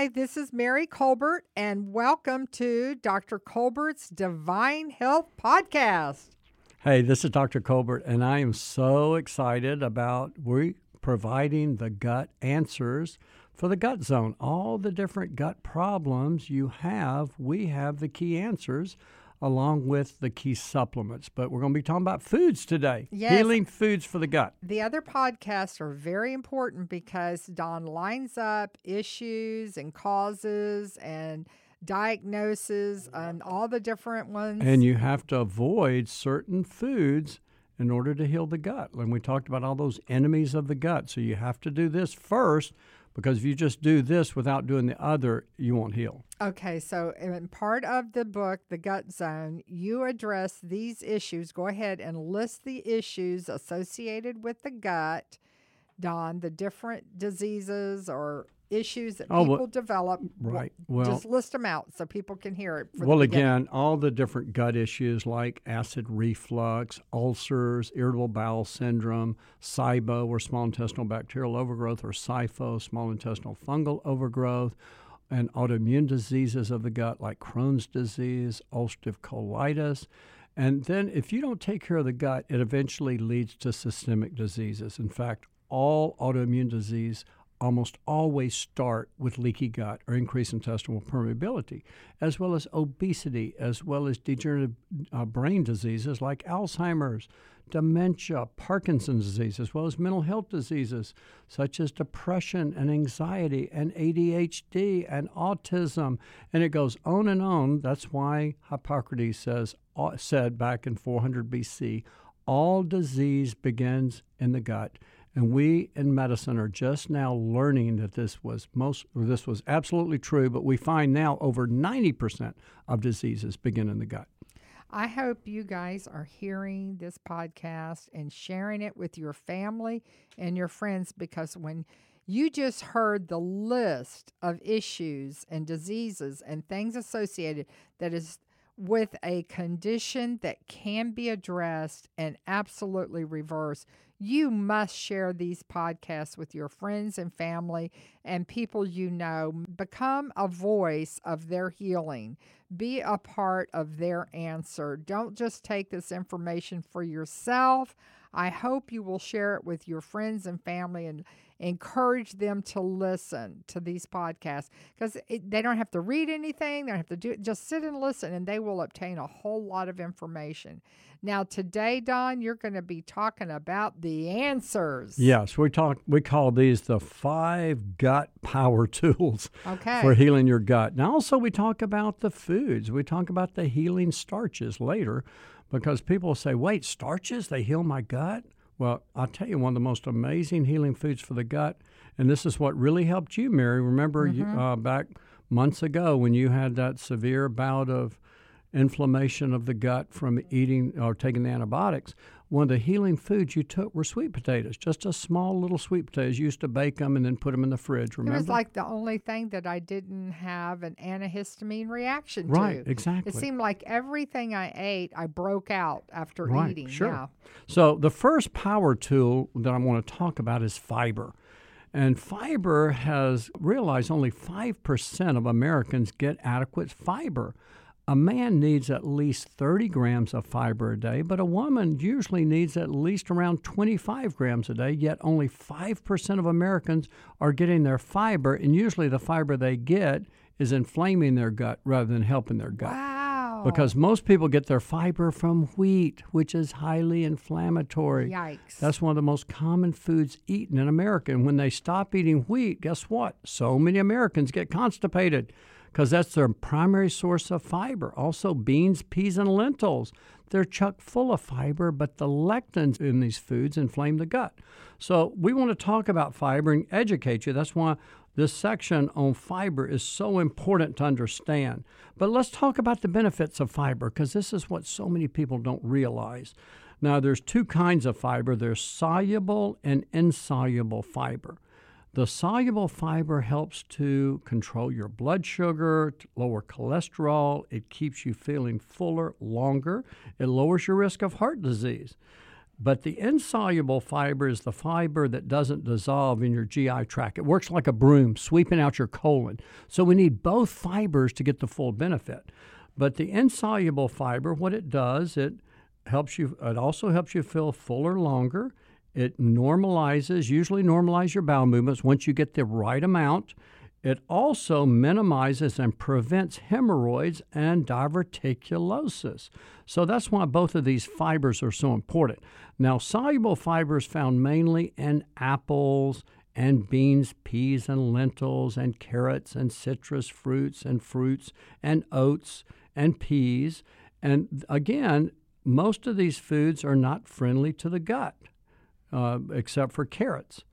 Hi, this is Mary Colbert, and welcome to Dr. Colbert's Divine Health Podcast. Hey, this is Dr. Colbert, and I am so excited about we providing the gut answers for the gut zone. All the different gut problems you have, we have the key answers along with the key supplements. But we're going to be talking about foods today. Yes. Healing foods for the gut. The other podcasts are very important because Don lines up issues and causes and diagnoses and all the different ones. And you have to avoid certain foods in order to heal the gut. And we talked about all those enemies of the gut. So you have to do this first because if you just do this without doing the other, you won't heal. Okay, so in part of the book, The Gut Zone, you address these issues. Go ahead and list the issues associated with the gut, Don, the different diseases or issues that Oh, people well- develop. Right. Well, just list them out so people can hear it. For well, again, all the different gut issues like acid reflux, ulcers, irritable bowel syndrome, SIBO, or small intestinal bacterial overgrowth, or SIFO, small intestinal fungal overgrowth, and autoimmune diseases of the gut like Crohn's disease, ulcerative colitis. And then, if you don't take care of the gut, it eventually leads to systemic diseases. In fact, all autoimmune disease almost always start with leaky gut or increased intestinal permeability, as well as obesity, as well as degenerative uh, brain diseases like Alzheimer's, dementia, Parkinson's disease, as well as mental health diseases such as depression and anxiety and ADHD and autism. And it goes on and on. That's why Hippocrates says, uh, said back in 400 BC, all disease begins in the gut. And we in medicine are just now learning that this was most this was absolutely true, but we find now over 90% of diseases begin in the gut. I hope you guys are hearing this podcast and sharing it with your family and your friends because when you just heard the list of issues and diseases and things associated that is with a condition that can be addressed and absolutely reversed, you must share these podcasts with your friends and family and people you know. Become a voice of their healing. Be a part of their answer. Don't just take this information for yourself. I hope you will share it with your friends and family and encourage them to listen to these podcasts because they don't have to read anything. They don't have to do it. Just sit and listen, and they will obtain a whole lot of information. Now, today, Don, you're going to be talking about the answers. Yes, we talk we call these the five gut power tools Okay. for healing your gut. Now also we talk about the foods. We talk about the healing starches later because people say, "Wait, starches they heal my gut?" Well, I'll tell you one of the most amazing healing foods for the gut, and this is what really helped you, Mary. Remember you, uh, back months ago when you had that severe bout of inflammation of the gut from eating or taking the antibiotics. One of the healing foods you took were sweet potatoes, just a small little sweet potatoes. You used to bake them and then put them in the fridge. remember? It was like the only thing that I didn't have an antihistamine reaction Right, to. exactly. It seemed like everything I ate, I broke out after Right, eating. sure. Yeah. So the first power tool that I want to talk about is fiber. And fiber has realized only 5% of Americans get adequate fiber. A man needs at least 30 grams of fiber a day, but a woman usually needs at least around 25 grams a day, yet only 5% of Americans are getting their fiber, and usually the fiber they get is inflaming their gut rather than helping their gut Wow. because most people get their fiber from wheat, which is highly inflammatory. Yikes. That's one of the most common foods eaten in America. And when they stop eating wheat, guess what? So many Americans get constipated because that's their primary source of fiber. Also, beans, peas, and lentils. They're chock full of fiber, but the lectins in these foods inflame the gut. So, we want to talk about fiber and educate you. That's why this section on fiber is so important to understand. But let's talk about the benefits of fiber because this is what so many people don't realize. Now, there's two kinds of fiber there's soluble and insoluble fiber. The soluble fiber helps to control your blood sugar, lower cholesterol. It keeps you feeling fuller longer. It lowers your risk of heart disease. But the insoluble fiber is the fiber that doesn't dissolve in your GI tract. It works like a broom, sweeping out your colon. So we need both fibers to get the full benefit. But the insoluble fiber, what it does, it helps you. It also helps you feel fuller longer. It normalizes, usually normalize your bowel movements once you get the right amount. It also minimizes and prevents hemorrhoids and diverticulosis. So that's why both of these fibers are so important. Now, soluble fibers found mainly in apples and beans, peas, and lentils, and carrots, and citrus fruits, and fruits, and oats, and peas. And again, most of these foods are not friendly to the gut, uh, except for carrots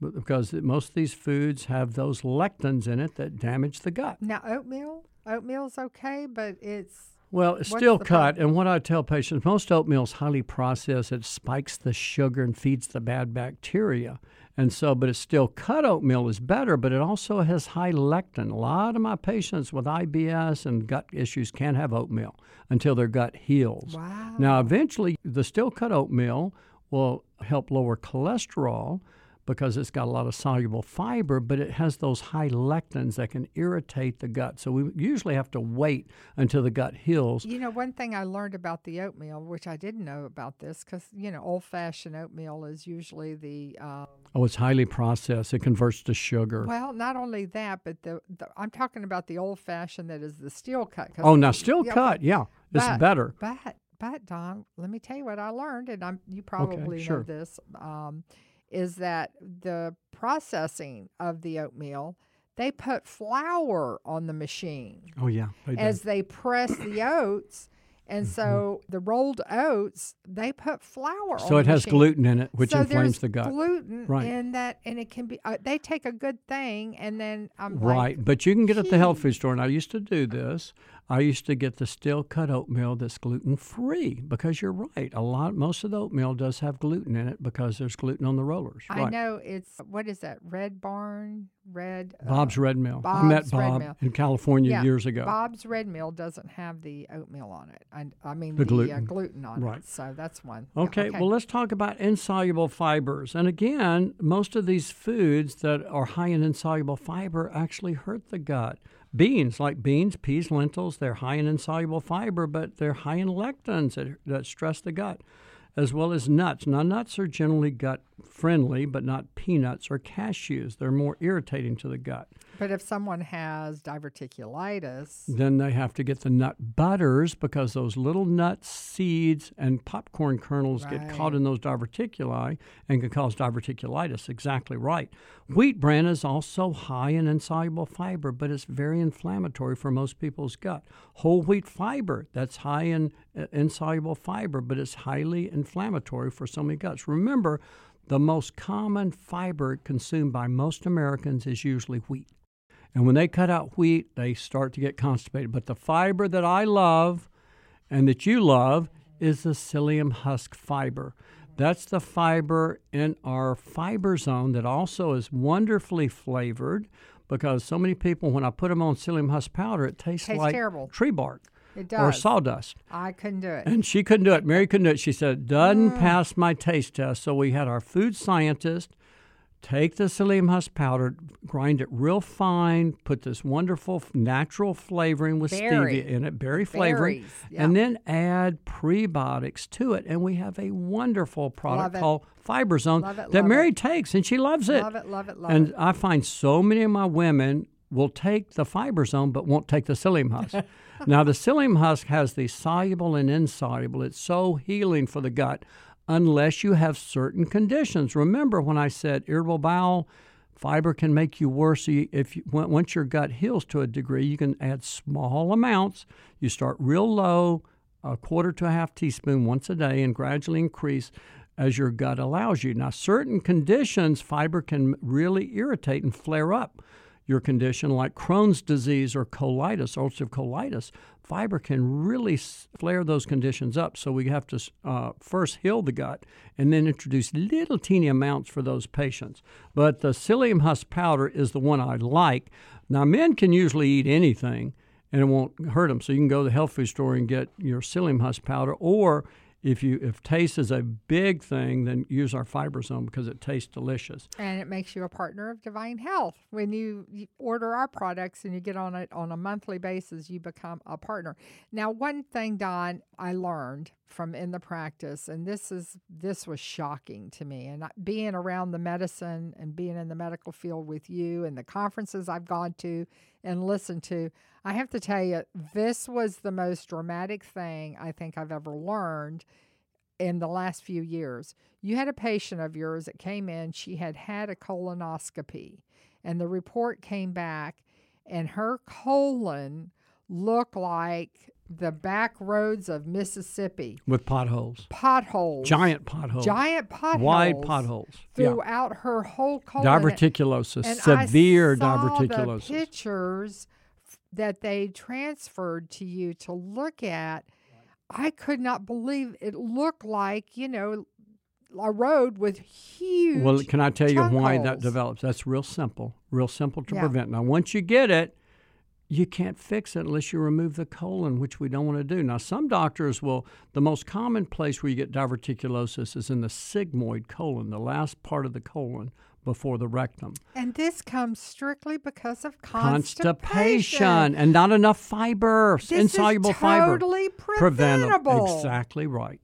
because most of these foods have those lectins in it that damage the gut. Now, oatmeal, oatmeal's okay, but it's well, it's steel cut. And what I tell patients, most oatmeal is highly processed. It spikes the sugar and feeds the bad bacteria. And so, but it's steel cut oatmeal is better, but it also has high lectin. A lot of my patients with IBS and gut issues can't have oatmeal until their gut heals. wow. Now, eventually, the steel cut oatmeal will help lower cholesterol because it's got a lot of soluble fiber, but it has those high lectins that can irritate the gut. So we usually have to wait until the gut heals. You know, one thing I learned about the oatmeal, which I didn't know about this, because you know, old-fashioned oatmeal is usually the um, Oh, it's highly processed. It converts to sugar. well, not only that, but the, the I'm talking about the old-fashioned that is the steel cut. oh, now steel yeah, cut. Yeah, it's but- better. But but Don, let me tell you what I learned, and I'm you probably know sure. this. Um, is that the processing of the oatmeal? They put flour on the machine Oh yeah, they as they press the oats, and Mm-hmm. so the rolled oats they put flour. on so it has machine. gluten in it, which so inflames the gut. Gluten Right. in that, and it can be. Uh, they take a good thing, and then I'm like, Right, but you can get it at the health food store, and I used to do this. I used to get the steel cut oatmeal that's gluten free because you're right. A lot, most of the oatmeal does have gluten in it because there's gluten on the rollers. I right. know it's what is that? Red Barn, Red. uh, Bob's Red Mill. I met Bob's Red Bob Mill. in California Yeah, years ago. Bob's Red Mill doesn't have the oatmeal on it. I, I mean The the, gluten. Uh, gluten on Right. it. So that's one. Yeah, Okay, well, let's talk about insoluble fibers. And again, most of these foods that are high in insoluble fiber actually hurt the gut. Beans, like beans, peas, lentils, they're high in insoluble fiber, but they're high in lectins that, that stress the gut, as well as nuts. Now, nuts are generally gut friendly, but not peanuts or cashews. They're more irritating to the gut. But if someone has diverticulitis, Then they have to get the nut butters because those little nuts, seeds, and popcorn kernels get caught in those diverticuli and can cause diverticulitis. Exactly right. Wheat bran is also high in insoluble fiber, but it's very inflammatory for most people's gut. Whole wheat fiber, that's high in uh, insoluble fiber, but it's highly inflammatory for so many guts. Remember, the most common fiber consumed by most Americans is usually wheat. And when they cut out wheat, they start to get constipated. But the fiber that I love and that you love is the psyllium husk fiber. That's the fiber in our fiber zone that also is wonderfully flavored because so many people, when I put them on psyllium husk powder, it tastes, Tastes like terrible. tree bark it or sawdust. I couldn't do it. And she couldn't do it. Mary couldn't do it. She said, doesn't mm. pass my taste test. So we had our food scientist take the psyllium husk powder, grind it real fine, put this wonderful natural flavoring with Berry. stevia in it, berry flavoring, yeah. and then add prebiotics to it. And we have a wonderful product called Fiber Zone it, that Mary it. takes, and she loves it. Love it, love it, love and it. I find so many of my women will take the fiber zone but won't take the psyllium husk. now, the psyllium husk has the soluble and insoluble. It's so healing for the gut unless you have certain conditions. Remember when I said irritable bowel, fiber can make you worse. You- If you, once your gut heals to a degree, you can add small amounts. You start real low, a quarter to a half teaspoon once a day, and gradually increase as your gut allows you. Now, certain conditions, fiber can really irritate and flare up your condition, like Crohn's disease or colitis, ulcerative colitis. Fiber can really flare those conditions up. So we have to uh, first heal the gut and then introduce little teeny amounts for those patients. But the psyllium husk powder is the one I like. Now, men can usually eat anything and it won't hurt them. So you can go to the health food store and get your psyllium husk powder, or if you if taste is a big thing, then use our fiber zone because it tastes delicious. And it makes you a partner of Divine Health. When you order our products and you get on it on a monthly basis, you become a partner. Now, one thing, Don, I learned from in the practice, and this is this was shocking to me. And being around the medicine and being in the medical field with you and the conferences I've gone to and listened to, I have to tell you, this was the most dramatic thing I think I've ever learned in the last few years. You had a patient of yours that came in, she had had a colonoscopy, and the report came back, and her colon looked like the back roads of Mississippi with potholes. Potholes. Giant potholes. Giant potholes. Wide potholes. Throughout yeah. her whole colon. Diverticulosis. And severe I saw diverticulosis. The pictures that they transferred to you to look at, I could not believe it looked like, you know, a road with huge. Well, can I tell you why holes. that develops? That's real simple, real simple to Yeah. prevent. Now, once you get it, you can't fix it unless you remove the colon, which we don't want to do. Now, some doctors will, the most common place where you get diverticulosis is in the sigmoid colon, the last part of the colon before the rectum. And this comes strictly because of Constipation and not enough fiber, This insoluble is fiber. Preventable. preventable. Exactly right.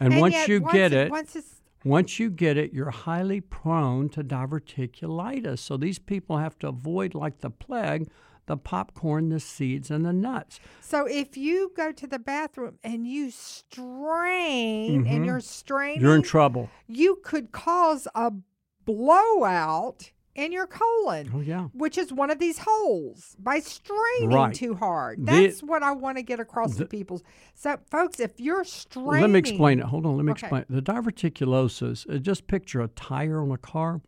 And, And once you once get it, once it's once you get it, you're highly prone to diverticulitis. So these people have to avoid, like the plague, the popcorn, the seeds, and the nuts. So if you go to the bathroom and you strain and you're straining, Mm-hmm. You're in trouble. you could cause a blowout in your colon. Oh, yeah. Which is one of these holes by straining Right. too hard. The- That's what I want to get across to people. So, folks, if you're straining, Let me explain it. Hold on. Let me Okay. explain. The diverticulosis, uh, just picture a tire on a car.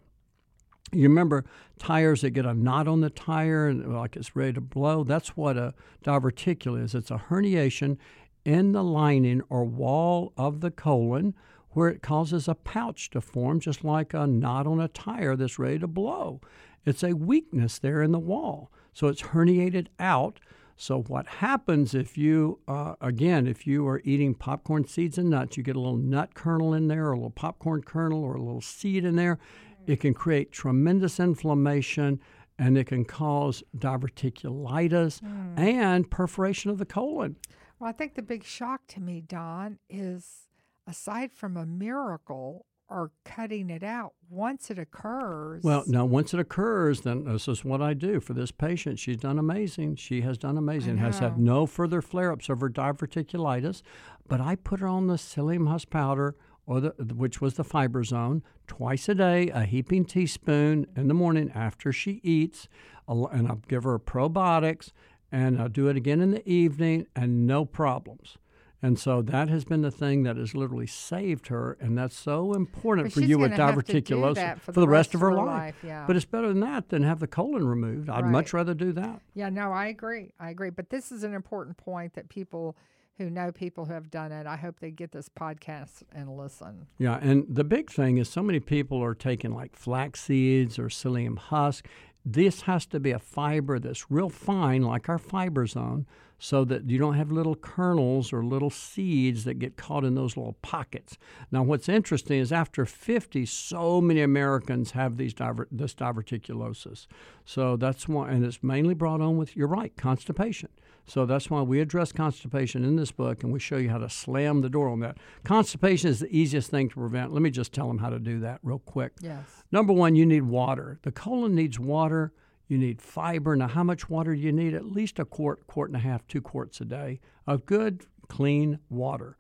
You remember tires that get a knot on the tire and like it's ready to blow? That's what a diverticula is. It's a herniation in the lining or wall of the colon where it causes a pouch to form, just like a knot on a tire that's ready to blow. It's a weakness there in the wall. So it's herniated out. So what happens if you, uh, again, if you are eating popcorn seeds and nuts, you get a little nut kernel in there, or a little popcorn kernel, or a little seed in there. It can create tremendous inflammation, and it can cause diverticulitis hmm. and perforation of the colon. Well, I think the big shock to me, Don, is aside from a miracle or cutting it out, once it occurs. Well, now once it occurs, then this is what I do for this patient. She's done amazing. She has done amazing. Has had no further flare-ups of her diverticulitis, but I put her on the psyllium husk powder, or the which was the fiber zone, twice a day, a heaping teaspoon in the morning after she eats, and I'll give her probiotics, and I'll do it again in the evening, and no problems. And so that has been the thing that has literally saved her, and that's so important But for you with gonna have to do diverticulosis that for the, rest rest of her life. life, yeah. But it's better than that than have the colon removed. I'd much rather do that. yeah, no, I agree. I agree. But this is an important point that people who know people who have done it, I hope they get this podcast and listen. Yeah, and the big thing is so many people are taking like flax seeds or psyllium husk. This has to be a fiber that's real fine, like our fiber zone, so that you don't have little kernels or little seeds that get caught in those little pockets. Now, what's interesting is after 50, so many Americans have these diver- this diverticulosis. So that's why, and it's mainly brought on with, you're right, constipation. So that's why we address constipation in this book, and we show you how to slam the door on that. Constipation is the easiest thing to prevent. Let me just tell them how to do that real quick. Yes. Number one, you need water. The colon needs water. You need fiber. Now, how much water do you need? At least a quart, quart and a half, two quarts a day of good, clean water.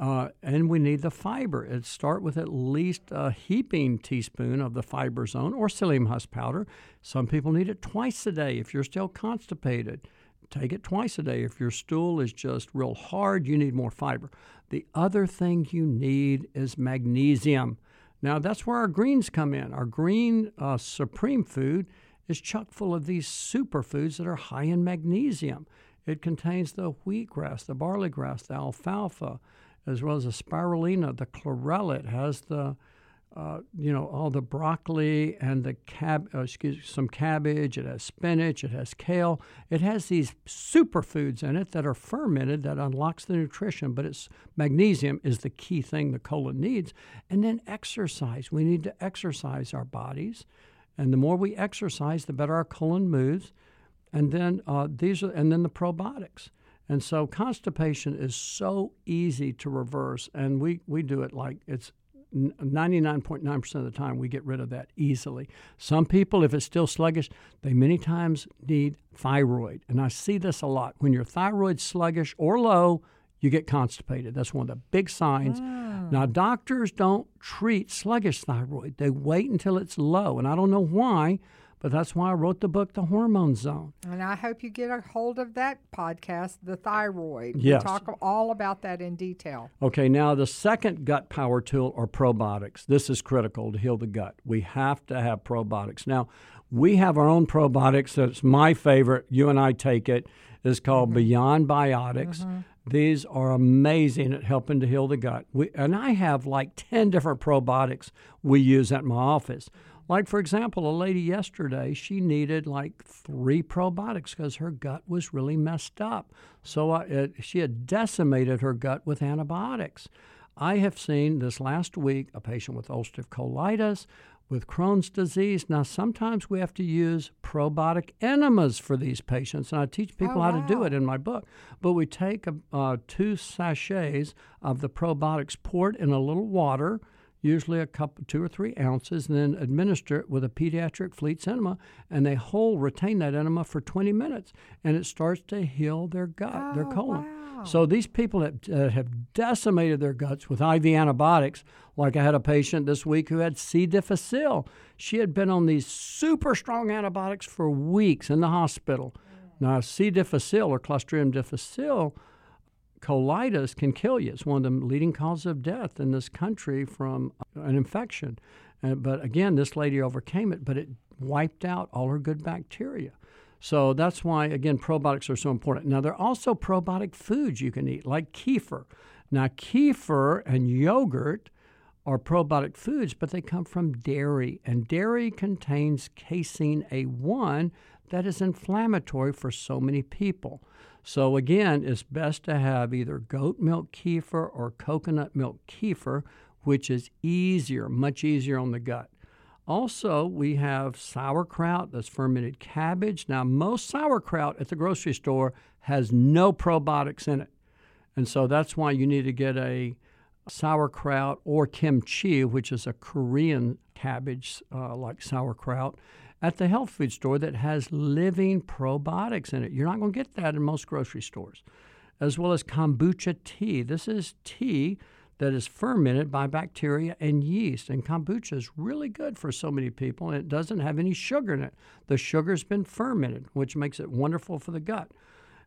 Uh, and we need the fiber. It start with at least a heaping teaspoon of the fiber zone or psyllium husk powder. Some people need it twice a day if you're still constipated. Take it twice a day. If your stool is just real hard, you need more fiber. The other thing you need is magnesium. Now, that's where our greens come in. Our green uh, supreme food is chock full of these superfoods that are high in magnesium. It contains the wheatgrass, the barley grass, the alfalfa, as well as the spirulina, the chlorella. It has the uh, you know, all the broccoli and the cab, uh, excuse some cabbage. It has spinach. It has kale. It has these superfoods in it that are fermented that unlocks the nutrition. But it's magnesium is the key thing the colon needs. And then exercise. We need to exercise our bodies, and the more we exercise, the better our colon moves. And then uh, these are, and then the probiotics. And so constipation is so easy to reverse, and we, we do it like it's 99.9% of the time we get rid of that easily. Some people, if it's still sluggish, they many times need thyroid. And I see this a lot. When your thyroid's sluggish or low, you get constipated. That's one of the big signs. Mm. Now, doctors don't treat sluggish thyroid, they wait until it's low. And I don't know why, but that's why I wrote the book, The Hormone Zone. And I hope you get a hold of that podcast, The Thyroid. Yes. We talk all about that in detail. Okay, now the second gut power tool are probiotics. This is critical to heal the gut. We have to have probiotics. Now, we have our own probiotics. That's my favorite. You and I take it. It's called mm-hmm. Beyond Biotics. Mm-hmm. These are amazing at helping to heal the gut. We, and I have like 10 different probiotics we use at my office. Like, for example, a lady yesterday, she needed like three probiotics because her gut was really messed up. So uh, it, she had decimated her gut with antibiotics. I have seen this last week a patient with ulcerative colitis, with Crohn's disease. Now, sometimes we have to use probiotic enemas for these patients, and I teach people oh, how to do it in my book. But we take uh, two sachets of the probiotics, pour it in a little water usually a couple, two or three ounces, and then administer it with a pediatric Fleet's enema, and they hold retain that enema for 20 minutes, and it starts to heal their gut, oh, their colon. Wow. So these people that uh, have decimated their guts with IV antibiotics, like I had a patient this week who had C. difficile. She had been on these super strong antibiotics for weeks in the hospital. Now, C. difficile or Clostridium difficile colitis can kill you. It's one of the leading causes of death in this country from an infection. Uh, but again, this lady overcame it, but it wiped out all her good bacteria. So that's why, again, probiotics are so important. Now, there are also probiotic foods you can eat, like kefir. Now, kefir and yogurt are probiotic foods, but they come from dairy, and dairy contains casein A1 that is inflammatory for so many people. So, again, it's best to have either goat milk kefir or coconut milk kefir, which is easier, much easier on the gut. Also, we have sauerkraut, that's fermented cabbage. Now, most sauerkraut at the grocery store has no probiotics in it. And so that's why you need to get a sauerkraut or kimchi, which is a Korean cabbage uh, like sauerkraut at the health food store that has living probiotics in it. You're not going to get that in most grocery stores. As well as kombucha tea. This is tea that is fermented by bacteria and yeast. And kombucha is really good for so many people, and it doesn't have any sugar in it. The sugar's been fermented, which makes it wonderful for the gut.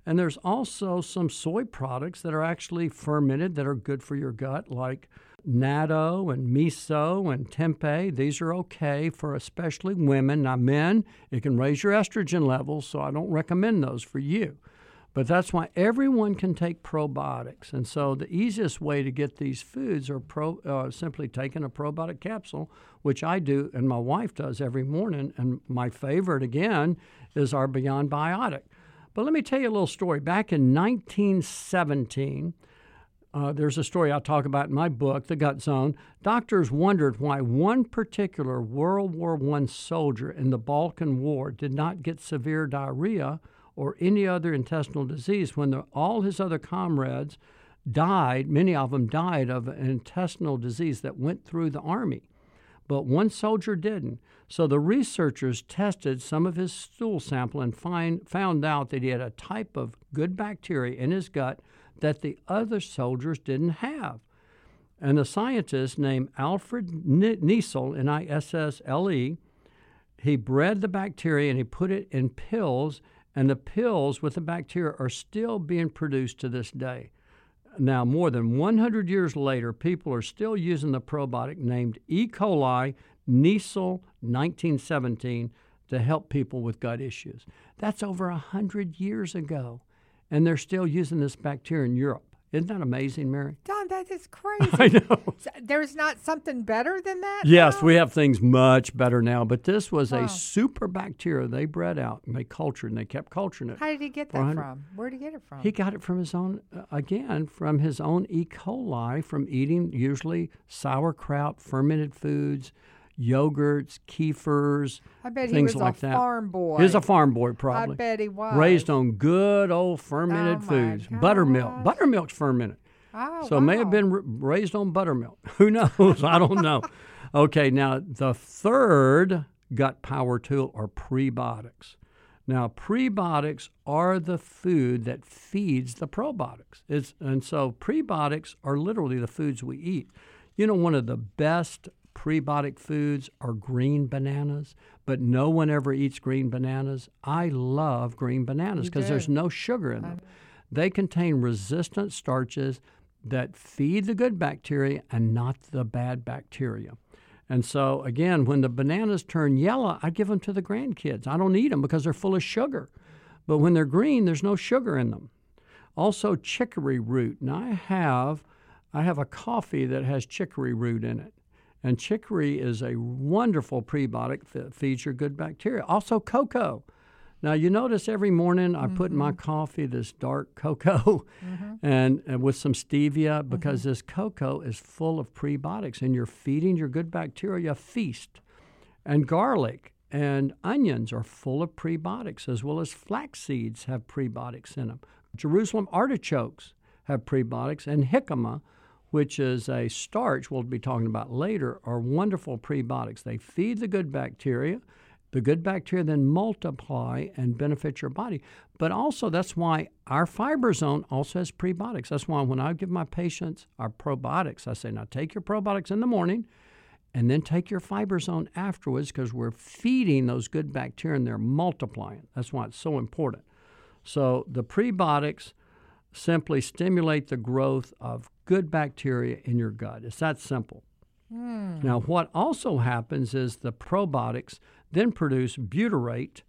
And there's also some soy products that are actually fermented that are good for your gut, like natto and miso and tempeh. These are okay for especially women. Now, men, it can raise your estrogen levels, so I don't recommend those for you. But that's why everyone can take probiotics. And so the easiest way to get these foods are pro, uh, simply taking a probiotic capsule, which I do and my wife does every morning. And my favorite, again, is our Beyond Biotic. But let me tell you a little story. Back in 1917, uh, there's a story I talk about in my book, The Gut Zone. Doctors wondered why one particular World War I soldier in the Balkan War did not get severe diarrhea or any other intestinal disease when the, all his other comrades died, many of them died of an intestinal disease that went through the army. But one soldier didn't. So the researchers tested some of his stool sample and find, found out that he had a type of good bacteria in his gut that the other soldiers didn't have. And a scientist named Alfred Nissle, N I S S L E, he bred the bacteria and he put it in pills, and the pills with the bacteria are still being produced to this day. Now, more than 100 years later, people are still using the probiotic named E. coli Nissle 1917 to help people with gut issues. That's over 100 years ago and they're still using this bacteria in Europe. Isn't that amazing, Mary? Don, that is crazy. I know. There's not something better than that? Yes, now? we have things much better now, but this was Wow. a super bacteria they bred out and they cultured and they kept culturing it. How did he get that 400 from? Where did he get it from? He got it from his own, uh, again, from his own E. coli, from eating usually sauerkraut, fermented foods, yogurts, kefirs, I bet he things was like a that. farm boy. He's a farm boy, I bet he was. Raised on good old fermented Oh, foods. Buttermilk. Buttermilk's fermented. Oh, So it may have been r- raised on buttermilk. Who knows? I don't know. Okay, now the third gut power tool are prebiotics. Now, prebiotics are the food that feeds the probiotics. It's, and so prebiotics are literally the foods we eat. You know, one of the best prebiotic foods are green bananas, but no one ever eats green bananas. I love green bananas because there's no sugar in them. They contain resistant starches that feed the good bacteria and not the bad bacteria. And so, again, when the bananas turn yellow, I give them to the grandkids. I don't eat them because they're full of sugar. But when they're green, there's no sugar in them. Also, chicory root. Now, I have, I have a coffee that has chicory root in it. And chicory is a wonderful prebiotic that feeds your good bacteria. Also, cocoa. Now you notice every morning I put in my mm-hmm. coffee this dark cocoa, mm-hmm. and, and with some stevia because mm-hmm. this cocoa is full of prebiotics, and you're feeding your good bacteria a feast. And garlic and onions are full of prebiotics, as well as flax seeds have prebiotics in them. Jerusalem artichokes have prebiotics, and jicama, which is a starch we'll be talking about later, are wonderful prebiotics. They feed the good bacteria. The good bacteria then multiply and benefit your body. But also, that's why our fiber zone also has prebiotics. That's why when I give my patients our probiotics, I say, now take your probiotics in the morning and then take your fiber zone afterwards because we're feeding those good bacteria and they're multiplying. That's why it's so important. So the prebiotics simply stimulate the growth of good bacteria in your gut. It's that simple. Hmm. Now, what also happens is the probiotics then produce butyrate.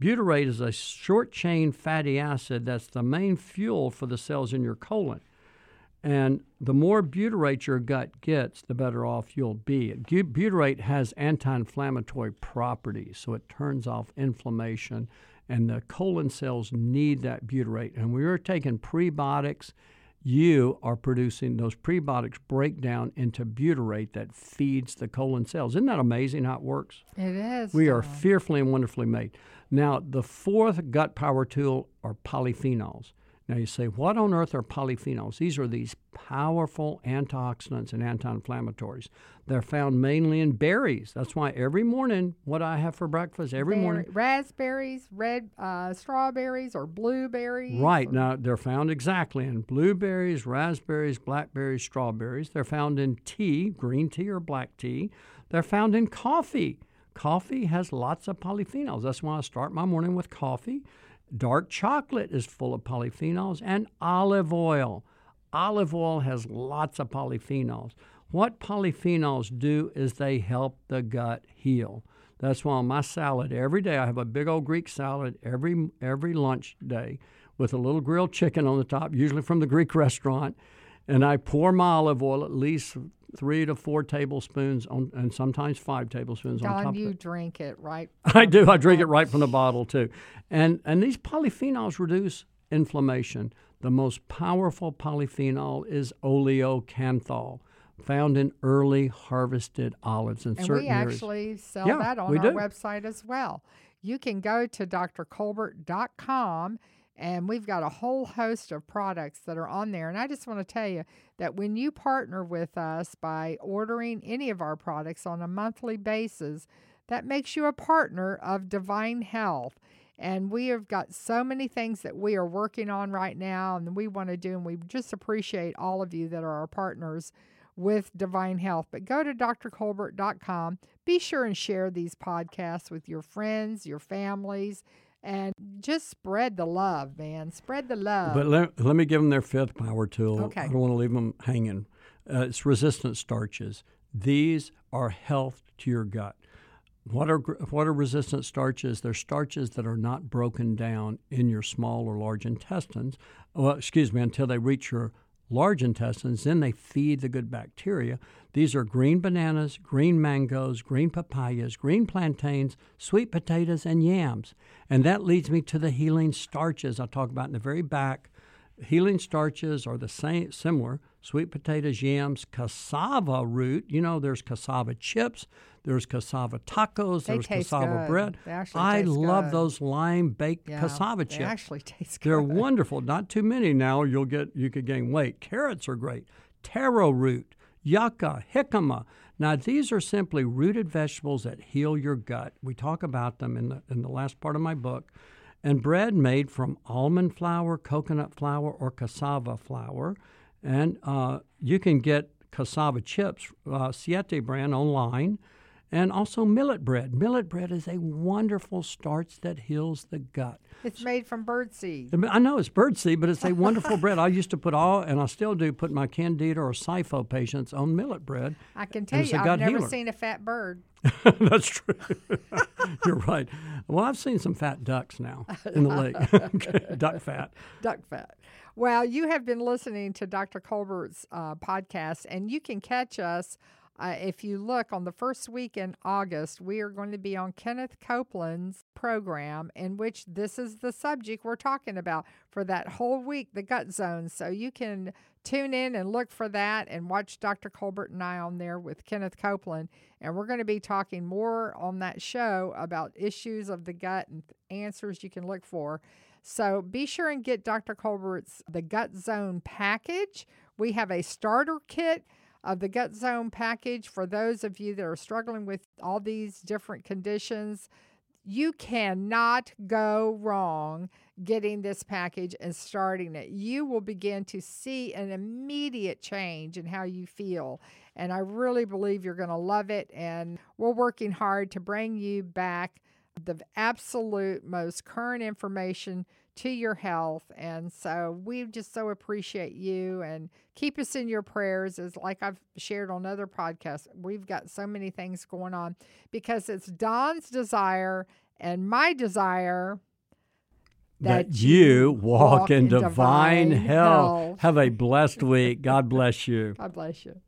Butyrate is a short chain fatty acid that's the main fuel for the cells in your colon. And the more butyrate your gut gets, the better off you'll be. Butyrate has anti inflammatory properties, so it turns off inflammation, and the colon cells need that butyrate. And we you're taking prebiotics, you are producing those prebiotics break down into butyrate that feeds the colon cells. Isn't that amazing how it works? It is. We are fearfully and wonderfully made. Now, the fourth gut power tool are polyphenols. Now, you say, what on earth are polyphenols? These are these powerful antioxidants and anti inflammatories. They're found mainly in berries. That's why every morning, what I have for breakfast, every morning raspberries, red uh, strawberries, or blueberries. Right. or- Now, they're found exactly in blueberries, raspberries, blackberries, strawberries. They're found in tea, green tea or black tea. They're found in coffee. Coffee has lots of polyphenols. That's why I start my morning with coffee. Dark chocolate is full of polyphenols, and olive oil. Olive oil has lots of polyphenols. What polyphenols do is they help the gut heal. That's why on my salad every day I have a big old Greek salad every every lunch day with a little grilled chicken on the top, usually from the Greek restaurant, and I pour my olive oil at least three to four tablespoons on, and sometimes five tablespoons on top Don, of you drink it, right? I do. I drink it right from the bottle too, and and these polyphenols reduce inflammation. The most powerful polyphenol is oleocanthal, found in early harvested olives in And certain we areas. actually sell Yeah, that on our do. website as well. You can go to drcolbert.com and we've got a whole host of products that are on there. And I just want to tell you that when you partner with us by ordering any of our products on a monthly basis, that makes you a partner of Divine Health. And we have got so many things that we are working on right now and we want to do. And we just appreciate all of you that are our partners with Divine Health. But go to drcolbert.com. Be sure and share these podcasts with your friends, your families, and just spread the love, man. Spread the love. But let, let me give them their fifth power tool. Okay. I don't want to leave them hanging. Uh, it's resistant starches. These are health to your gut. What are what are resistant starches? They're starches that are not broken down in your small or large intestines. Well, excuse me, until they reach your large intestines, then they feed the good bacteria. These are green bananas, green mangoes, green papayas, green plantains, sweet potatoes, and yams. And that leads me to the healing starches I'll talk about in the very back. Healing starches are the same, similar sweet potatoes, yams, cassava root. You know, there's cassava chips, there's cassava tacos, They there's cassava good. bread. They I love good. those lime baked Yeah, cassava they chips. actually taste good. They're wonderful. Not too many now. You'll get you could gain weight. Carrots are great. Taro root, yucca, jicama. Now these are simply rooted vegetables that heal your gut. We talk about them in the in the last part of my book. And bread made from almond flour, coconut flour, or cassava flour. And uh, you can get cassava chips, uh, Siete brand online and also millet bread. Millet bread is a wonderful starch that heals the gut. It's made from bird seed. I know it's birdseed, but it's a wonderful bread. I used to put all, and I still do, put my candida or SIFO patients on millet bread. I can tell you, I've never healer. seen a fat bird. That's true. You're right. Well, I've seen some fat ducks now in the lake. Duck fat. duck fat. Well, you have been listening to Dr. Colbert's uh, podcast, and you can catch us uh, if you look on the first week in August. We are going to be on Kenneth Copeland's program, in which this is the subject we're talking about for that whole week, the gut zone. So you can tune in and look for that and watch Dr. Colbert and I on there with Kenneth Copeland. And we're going to be talking more on that show about issues of the gut and answers you can look for. So be sure and get Dr. Colbert's The Gut Zone package. We have a starter kit of the Gut Zone package for those of you that are struggling with all these different conditions. You cannot go wrong getting this package and starting it. You will begin to see an immediate change in how you feel. And I really believe you're going to love it. And we're working hard to bring you back the absolute most current information to your health. And so we just so appreciate you and keep us in your prayers. As like I've shared on other podcasts, we've got so many things going on because it's Don's desire and my desire That, you walk, in, divine, health. Have a blessed week. God bless you. God bless you.